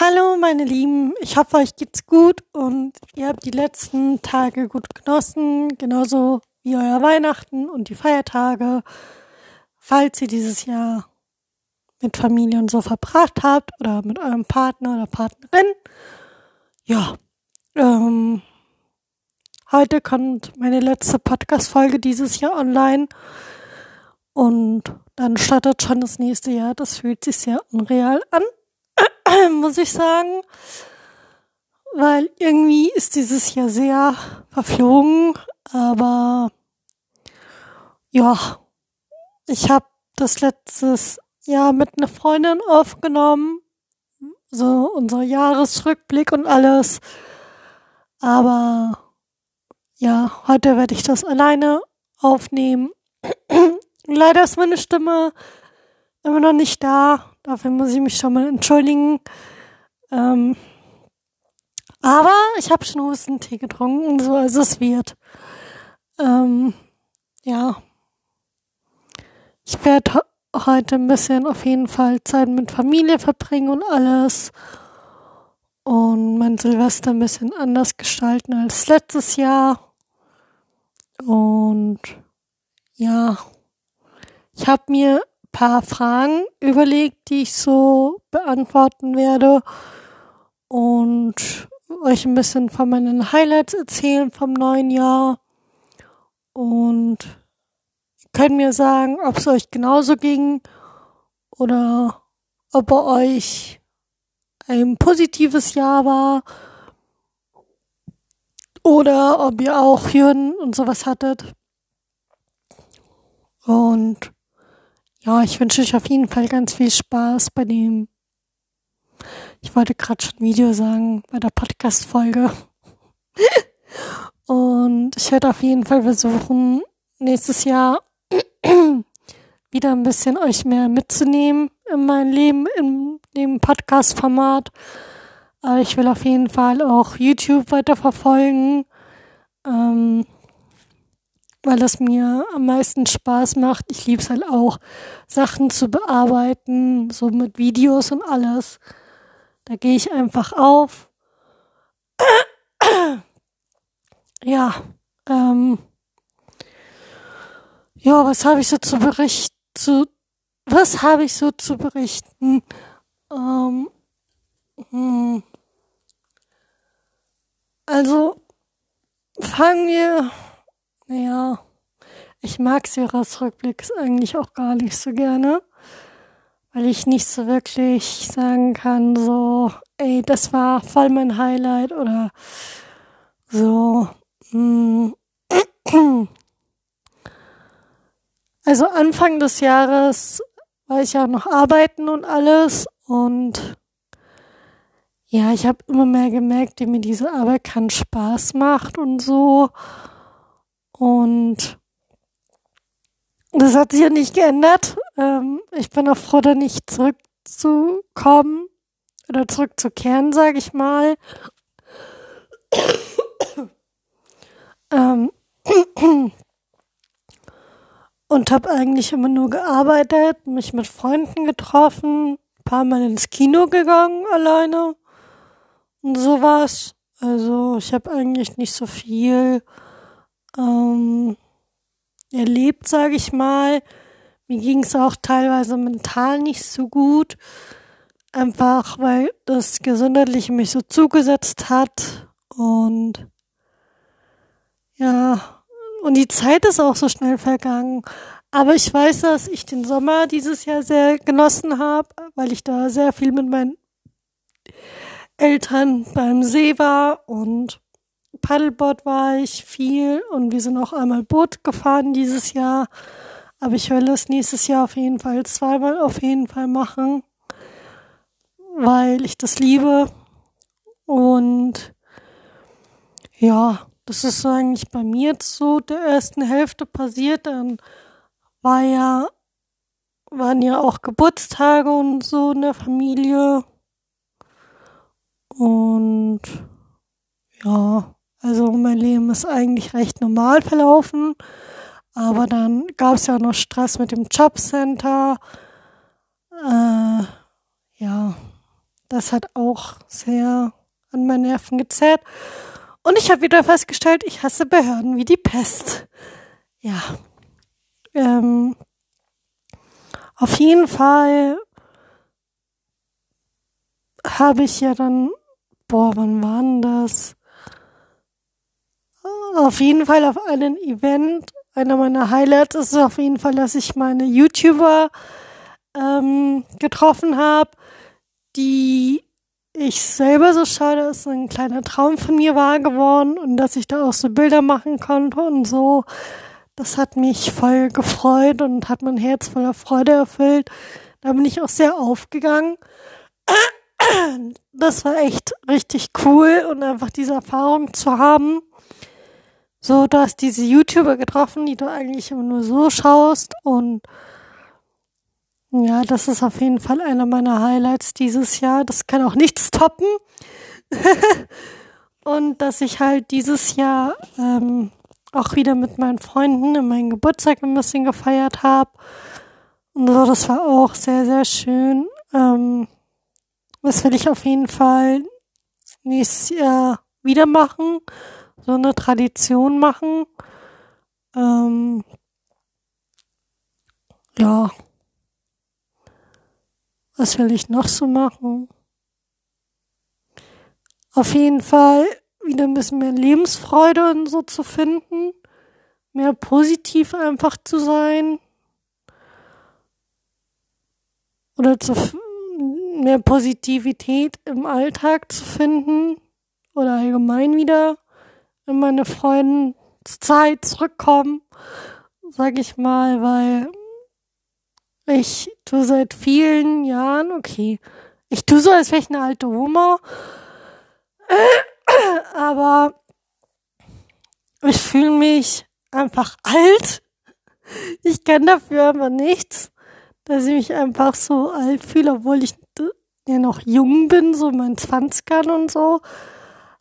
Hallo meine Lieben, ich hoffe euch geht's gut und ihr habt die letzten Tage gut genossen, genauso wie euer Weihnachten und die Feiertage, falls ihr dieses Jahr mit Familie und so verbracht habt oder mit eurem Partner oder Partnerin. Ja, ähm, heute kommt meine letzte Podcast-Folge dieses Jahr online und dann startet schon das nächste Jahr. Das fühlt sich sehr unreal an. muss ich sagen. Weil irgendwie ist dieses Jahr sehr verflogen, aber ja, ich habe das letztes Jahr mit einer Freundin aufgenommen, so unser Jahresrückblick und alles. Aber ja, heute werde ich das alleine aufnehmen. Leider ist meine Stimme immer noch nicht da. Dafür muss ich mich schon mal entschuldigen. Ähm, aber ich habe schon Hustentee getrunken, so als es wird. Ähm, ja. Ich werde heute ein bisschen auf jeden Fall Zeit mit Familie verbringen und alles. Und mein Silvester ein bisschen anders gestalten als letztes Jahr. Und ja, ich habe mir paar Fragen überlegt, die ich so beantworten werde und euch ein bisschen von meinen Highlights erzählen vom neuen Jahr und könnt mir sagen, ob es euch genauso ging oder ob bei euch ein positives Jahr war oder ob ihr auch Hürden und sowas hattet. Und ja, ich wünsche euch auf jeden Fall ganz viel Spaß bei dem. Ich wollte gerade schon Video sagen, bei der Podcast-Folge. Und ich werde auf jeden Fall versuchen, nächstes Jahr wieder ein bisschen euch mehr mitzunehmen in mein Leben, in dem Podcast-Format. Ich will auf jeden Fall auch YouTube weiter verfolgen. Ähm, weil es mir am meisten Spaß macht. Ich liebe es halt auch, Sachen zu bearbeiten, so mit Videos und alles. Da gehe ich einfach auf. ja, ähm, ja, was habe ich so zu berichten? Zu, was habe ich so zu berichten? Ähm, hm. Also fangen wir ja, ich mag Seras Rückblick eigentlich auch gar nicht so gerne, weil ich nicht so wirklich sagen kann, so, ey, das war voll mein Highlight oder so. Hm. Also Anfang des Jahres war ich ja noch arbeiten und alles und ja, ich habe immer mehr gemerkt, wie mir diese Arbeit keinen Spaß macht und so. Und das hat sich ja nicht geändert. Ähm, ich bin auch froh, da nicht zurückzukommen oder zurückzukehren, sage ich mal. ähm, und habe eigentlich immer nur gearbeitet, mich mit Freunden getroffen, ein paar Mal ins Kino gegangen alleine und sowas. Also ich habe eigentlich nicht so viel ähm, erlebt, sage ich mal. Mir ging es auch teilweise mental nicht so gut. Einfach weil das Gesundheitliche mich so zugesetzt hat. Und ja, und die Zeit ist auch so schnell vergangen. Aber ich weiß, dass ich den Sommer dieses Jahr sehr genossen habe, weil ich da sehr viel mit meinen Eltern beim See war und Paddleboard war ich viel und wir sind auch einmal Boot gefahren dieses Jahr. Aber ich will es nächstes Jahr auf jeden Fall zweimal auf jeden Fall machen, weil ich das liebe. Und ja, das ist eigentlich bei mir jetzt so der ersten Hälfte passiert. Dann war ja, waren ja auch Geburtstage und so in der Familie. Und ja, also mein Leben ist eigentlich recht normal verlaufen. Aber dann gab es ja noch Stress mit dem Jobcenter. Äh, ja, das hat auch sehr an meine Nerven gezerrt. Und ich habe wieder festgestellt, ich hasse Behörden wie die Pest. Ja. Ähm, auf jeden Fall habe ich ja dann, boah, wann war denn das? Auf jeden Fall auf einem Event. Einer meiner Highlights ist auf jeden Fall, dass ich meine YouTuber ähm, getroffen habe, die ich selber so schaue, dass ein kleiner Traum von mir wahr geworden und dass ich da auch so Bilder machen konnte und so. Das hat mich voll gefreut und hat mein Herz voller Freude erfüllt. Da bin ich auch sehr aufgegangen. Das war echt richtig cool und einfach diese Erfahrung zu haben. So, du hast diese YouTuber getroffen, die du eigentlich immer nur so schaust und ja, das ist auf jeden Fall einer meiner Highlights dieses Jahr. Das kann auch nichts toppen. und dass ich halt dieses Jahr ähm, auch wieder mit meinen Freunden in meinen Geburtstag ein bisschen gefeiert habe. Und so, das war auch sehr, sehr schön. Ähm, das will ich auf jeden Fall nächstes Jahr wieder machen. So eine Tradition machen. Ähm, ja. Was will ich noch so machen? Auf jeden Fall wieder ein bisschen mehr Lebensfreude und so zu finden. Mehr positiv einfach zu sein. Oder zu, mehr Positivität im Alltag zu finden. Oder allgemein wieder in meine Freundenzeit zurückkommen. Sag ich mal, weil ich tue seit vielen Jahren, okay, ich tue so, als wäre ich eine alte Oma, aber ich fühle mich einfach alt. Ich kann dafür aber nichts, dass ich mich einfach so alt fühle, obwohl ich ja noch jung bin, so in meinen Zwanzigern und so.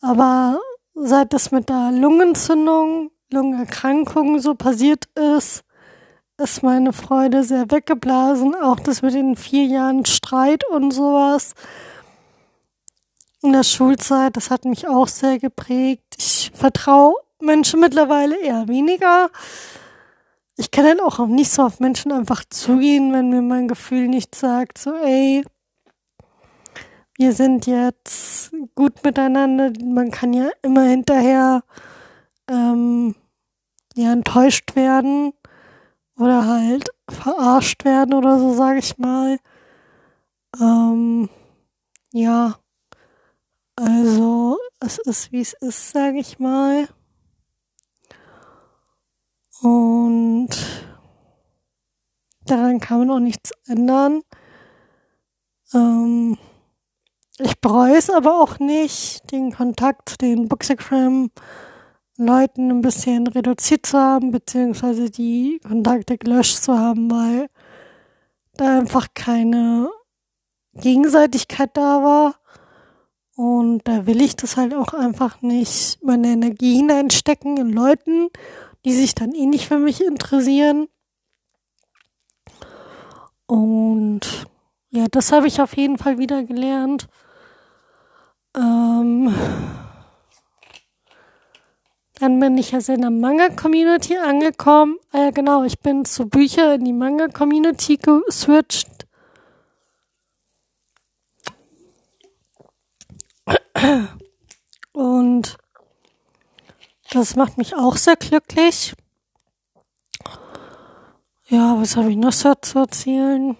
Aber seit das mit der Lungenentzündung, Lungenerkrankung so passiert ist, ist meine Freude sehr weggeblasen. Auch das mit den vier Jahren Streit und sowas. In der Schulzeit, das hat mich auch sehr geprägt. Ich vertraue Menschen mittlerweile eher weniger. Ich kann halt auch nicht so auf Menschen einfach zugehen, wenn mir mein Gefühl nicht sagt, so, ey, wir sind jetzt gut miteinander. Man kann ja immer hinterher ähm, ja enttäuscht werden oder halt verarscht werden oder so, sage ich mal. Ähm, ja, also es ist, wie es ist, sage ich mal. Und daran kann man auch nichts ändern. Ähm, ich bereue es aber auch nicht, den Kontakt zu den Bookstagram Leuten ein bisschen reduziert zu haben, beziehungsweise die Kontakte gelöscht zu haben, weil da einfach keine Gegenseitigkeit da war. Und da will ich das halt auch einfach nicht meine Energie hineinstecken in Leuten, die sich dann eh nicht für mich interessieren. Und ja, das habe ich auf jeden Fall wieder gelernt. Ähm, dann bin ich jetzt in der Manga-Community angekommen. Äh, genau, ich bin zu Bücher in die Manga-Community geswitcht. Und das macht mich auch sehr glücklich. Ja, was habe ich noch so zu erzählen?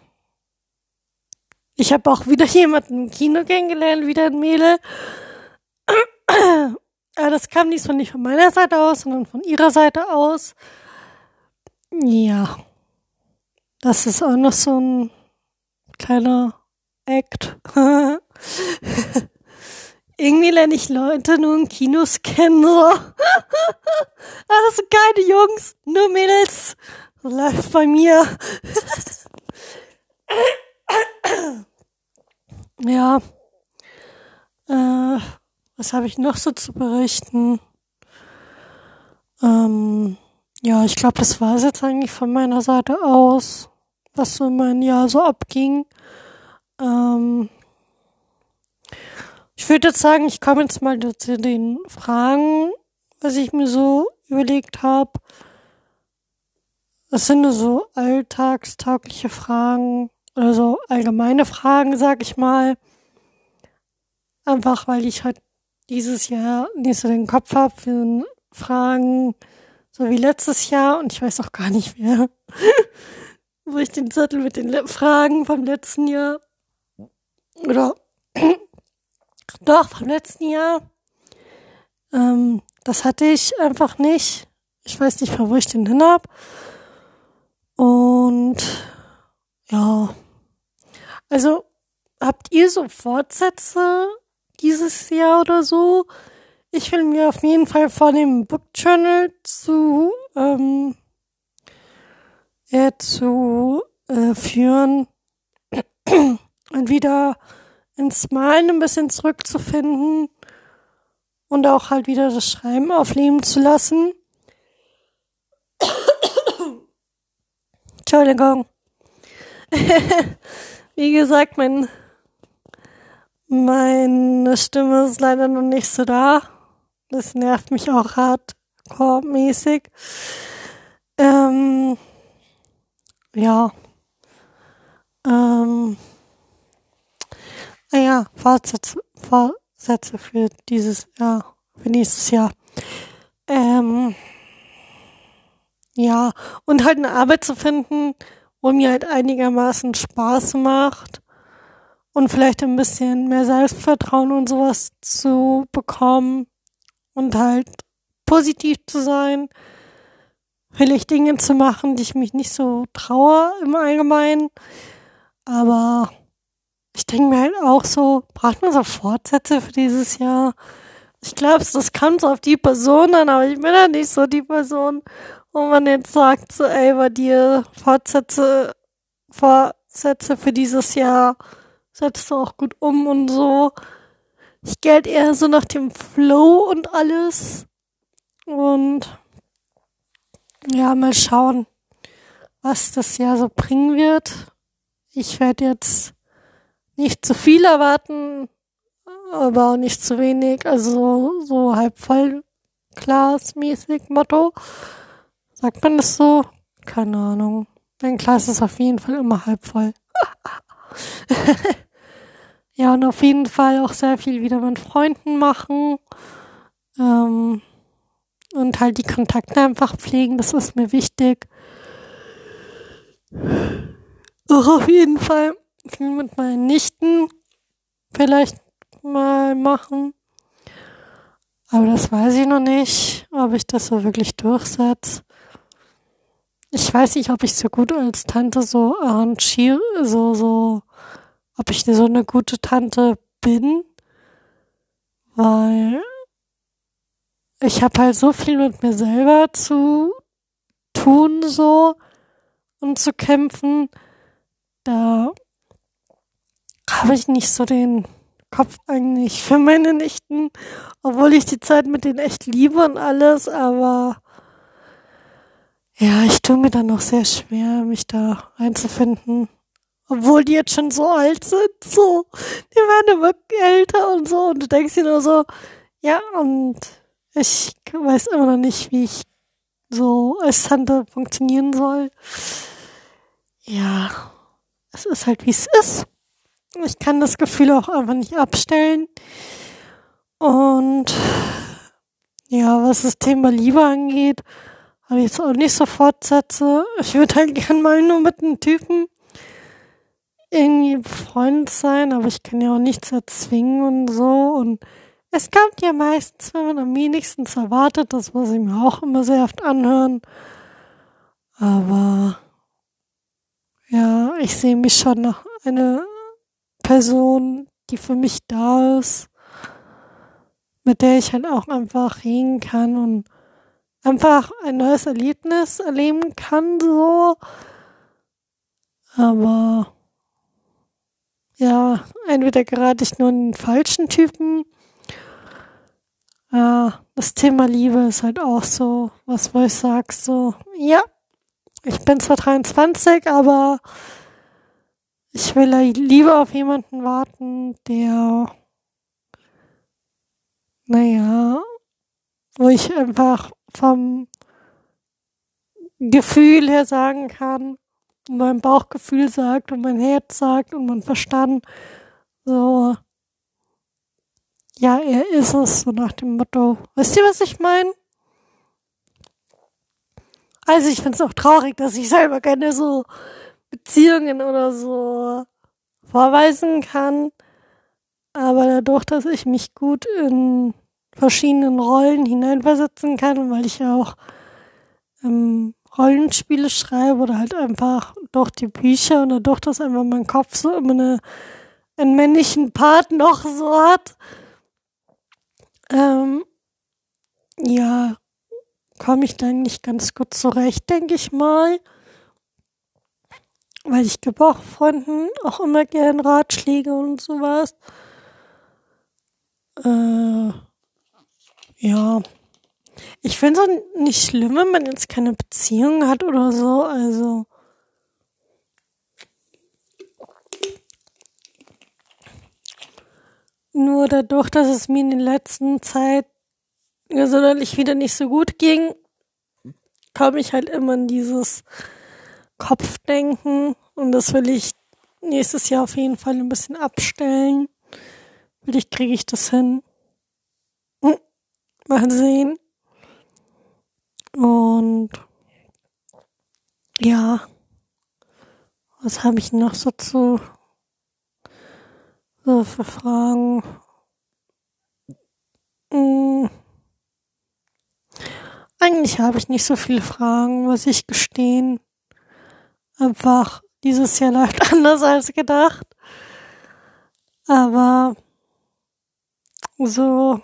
Ich habe auch wieder jemanden im Kino kennengelernt, wieder ein Mädel. Aber das kam diesmal nicht von meiner Seite aus, sondern von ihrer Seite aus. Ja. Das ist auch noch so ein kleiner Act. Irgendwie lerne ich Leute nur in Kinos kennen, so. ah, das sind keine Jungs, nur Mädels. So läuft bei mir. Ja. Äh, was habe ich noch so zu berichten? Ähm, ja, ich glaube, das war es jetzt eigentlich von meiner Seite aus, was so mein Jahr so abging. Ähm, Ich würde jetzt sagen, ich komme jetzt mal zu den Fragen, was ich mir so überlegt habe. Das sind nur so alltagstaugliche Fragen oder so allgemeine Fragen, sag ich mal. Einfach weil ich halt dieses Jahr nicht so den Kopf habe für Fragen, so wie letztes Jahr und ich weiß auch gar nicht mehr, wo ich den Zettel mit den Fragen vom letzten Jahr oder doch vom letzten Jahr, ähm, das hatte ich einfach nicht. Ich weiß nicht mehr, wo ich den hin hab. Und ja, also habt ihr so Fortsätze dieses Jahr oder so? Ich will mir auf jeden Fall vor dem Book Journal zu ähm, ja, zu äh, führen und wieder ins Malen ein bisschen zurückzufinden und auch halt wieder das Schreiben aufleben zu lassen. Entschuldigung. Wie gesagt, mein, meine Stimme ist leider noch nicht so da. Das nervt mich auch hardcore-mäßig. Ähm, ja. Ähm, naja, Fortsätze, Fortsätze für dieses Jahr, für nächstes Jahr. Ähm, ja, und halt eine Arbeit zu finden, wo mir halt einigermaßen Spaß macht und vielleicht ein bisschen mehr Selbstvertrauen und sowas zu bekommen und halt positiv zu sein, vielleicht Dinge zu machen, die ich mich nicht so traue im Allgemeinen. Aber ich denke mir halt auch so, braucht man so Fortsätze für dieses Jahr? Ich glaube, das kommt auf die Person an, aber ich bin ja nicht so die Person wo man jetzt sagt, so, ey, bei dir Fortsätze, Fortsätze für dieses Jahr setzt du auch gut um und so. Ich gelte eher so nach dem Flow und alles. Und ja, mal schauen, was das Jahr so bringen wird. Ich werde jetzt nicht zu viel erwarten, aber auch nicht zu wenig. Also so halb voll glasmäßig Motto. Sagt man das so? Keine Ahnung. Mein Glas ist auf jeden Fall immer halb voll. ja, und auf jeden Fall auch sehr viel wieder mit Freunden machen. Ähm, und halt die Kontakte einfach pflegen, das ist mir wichtig. Auch auf jeden Fall viel mit meinen Nichten vielleicht mal machen. Aber das weiß ich noch nicht, ob ich das so wirklich durchsetze ich weiß nicht, ob ich so gut als Tante so arrangiere, so, so, ob ich so eine gute Tante bin, weil ich habe halt so viel mit mir selber zu tun, so, und zu kämpfen, da habe ich nicht so den Kopf eigentlich für meine Nichten, obwohl ich die Zeit mit denen echt liebe und alles, aber ja, ich tue mir dann noch sehr schwer, mich da einzufinden. Obwohl die jetzt schon so alt sind, so. Die werden immer älter und so. Und du denkst dir nur so, ja, und ich weiß immer noch nicht, wie ich so als Tante funktionieren soll. Ja, es ist halt, wie es ist. Ich kann das Gefühl auch einfach nicht abstellen. Und ja, was das Thema Liebe angeht, habe ich jetzt auch nicht so Fortsätze. Ich würde halt gern mal nur mit einem Typen irgendwie befreundet sein, aber ich kann ja auch nichts erzwingen und so. Und es kommt ja meistens, wenn man am wenigsten erwartet, das muss ich mir auch immer sehr oft anhören. Aber ja, ich sehe mich schon nach einer Person, die für mich da ist, mit der ich halt auch einfach reden kann und einfach ein neues Erlebnis erleben kann, so. Aber ja, entweder gerate ich nur in den falschen Typen. Ja, das Thema Liebe ist halt auch so, was wo ich sag, so, ja, ich bin zwar 23, aber ich will lieber auf jemanden warten, der naja, wo ich einfach vom Gefühl her sagen kann, und mein Bauchgefühl sagt und mein Herz sagt und mein Verstand so, ja, er ist es, so nach dem Motto. Wisst ihr, was ich meine? Also ich finde es auch traurig, dass ich selber keine so Beziehungen oder so vorweisen kann. Aber dadurch, dass ich mich gut in verschiedenen Rollen hineinversetzen kann, weil ich ja auch ähm, Rollenspiele schreibe oder halt einfach durch die Bücher und dadurch, dass einfach mein Kopf so immer eine, einen männlichen Part noch so hat, ähm, ja, komme ich da eigentlich ganz gut zurecht, denke ich mal. Weil ich gebe auch Freunden auch immer gern Ratschläge und sowas. Äh, ja. Ich finde es nicht schlimm, wenn man jetzt keine Beziehung hat oder so. Also. Nur dadurch, dass es mir in der letzten Zeit sonderlich wieder nicht so gut ging, komme ich halt immer in dieses Kopfdenken und das will ich nächstes Jahr auf jeden Fall ein bisschen abstellen. Vielleicht kriege ich das hin. Hm, mal sehen. Und ja, was habe ich noch so zu so für Fragen? Hm. Eigentlich habe ich nicht so viele Fragen, muss ich gestehen. Einfach, dieses Jahr läuft anders als gedacht. Aber so,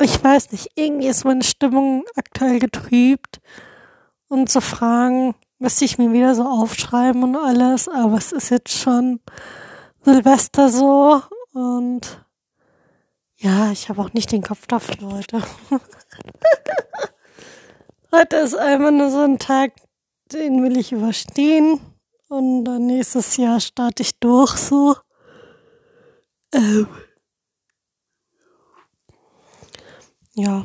ich weiß nicht, irgendwie ist meine Stimmung aktuell getrübt. Und so Fragen müsste ich mir wieder so aufschreiben und alles, aber es ist jetzt schon Silvester so und ja, ich habe auch nicht den Kopf dafür heute. heute ist einfach nur so ein Tag, den will ich überstehen. Und dann nächstes Jahr starte ich durch so. Ähm. Ja.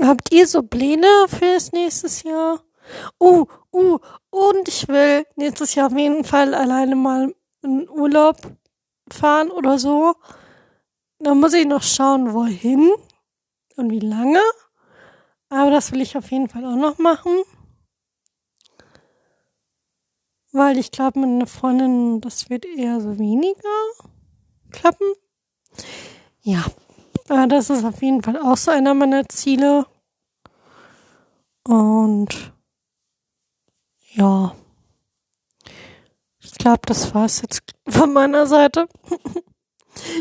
Habt ihr so Pläne fürs nächstes Jahr? Uh, uh, und ich will nächstes Jahr auf jeden Fall alleine mal in Urlaub fahren oder so. Da muss ich noch schauen, wohin und wie lange. Aber das will ich auf jeden Fall auch noch machen. Weil ich glaube, mit einer Freundin, das wird eher so weniger klappen. Ja, aber das ist auf jeden Fall auch so einer meiner Ziele. Und ja. Ich glaube, das war's jetzt von meiner Seite.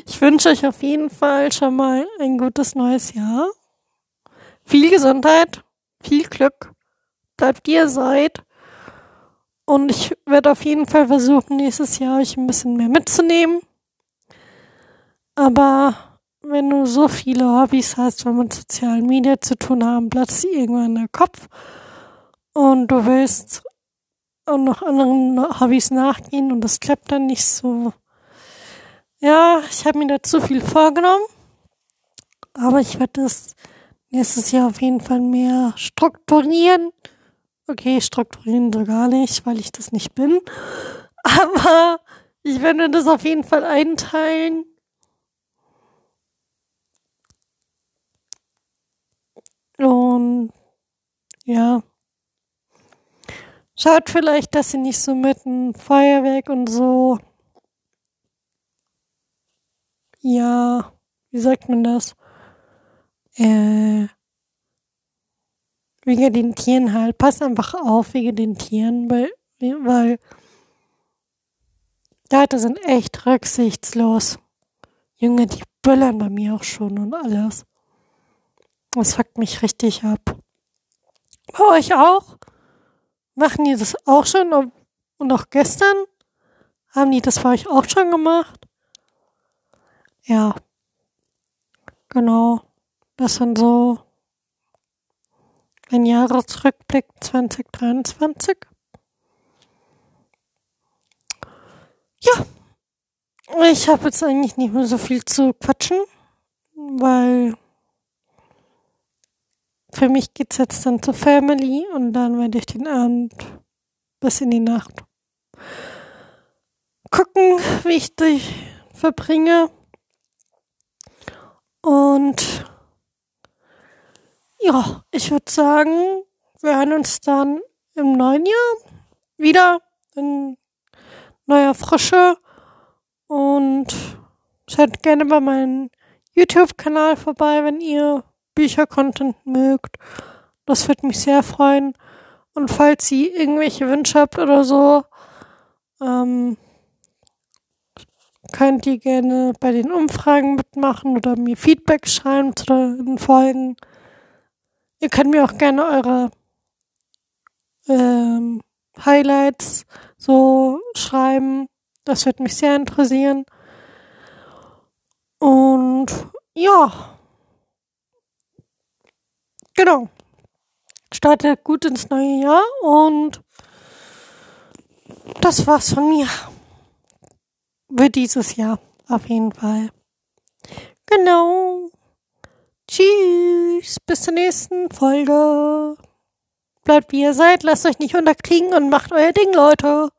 Ich wünsche euch auf jeden Fall schon mal ein gutes neues Jahr. Viel Gesundheit, viel Glück. Bleibt ihr seid. Und ich werde auf jeden Fall versuchen, nächstes Jahr euch ein bisschen mehr mitzunehmen. Aber wenn du so viele Hobbys hast, wenn mit sozialen Medien zu tun haben, platzt irgendwann der Kopf. Und du willst und noch anderen Hobbys nachgehen und das klappt dann nicht so. Ja, ich habe mir da zu viel vorgenommen, aber ich werde das nächstes Jahr auf jeden Fall mehr strukturieren. Okay, strukturieren so gar nicht, weil ich das nicht bin. Aber ich werde das auf jeden Fall einteilen. Und ja, Schaut vielleicht, dass sie nicht so mit einem Feuerwerk und so. Ja, wie sagt man das? Äh, wegen den Tieren halt. Pass einfach auf wegen den Tieren, weil, weil Leute sind echt rücksichtslos. Junge, die böllern bei mir auch schon und alles. Das fuckt mich richtig ab. Bei euch auch? Machen die das auch schon? Und auch gestern? Haben die das für euch auch schon gemacht? Ja. Genau. Das sind so ein Jahresrückblick 2023. Ja, ich habe jetzt eigentlich nicht mehr so viel zu quatschen, weil für mich geht's jetzt dann zur Family und dann werde ich den Abend bis in die Nacht gucken, wie ich dich verbringe. Und ja, ich würde sagen, wir hören uns dann im neuen Jahr wieder in neuer Frische und schaut gerne bei meinem YouTube-Kanal vorbei, wenn ihr Bücher-Content mögt. Das würde mich sehr freuen. Und falls ihr irgendwelche Wünsche habt oder so, ähm, könnt ihr gerne bei den Umfragen mitmachen oder mir Feedback schreiben zu den Folgen. Ihr könnt mir auch gerne eure ähm, Highlights so schreiben. Das wird mich sehr interessieren. Und ja, genau. Startet gut ins neue Jahr und das war's von mir. Für dieses Jahr auf jeden Fall. Genau. Tschüss. Bis zur nächsten Folge. Bleibt wie ihr seid, lasst euch nicht unterkriegen und macht euer Ding, Leute.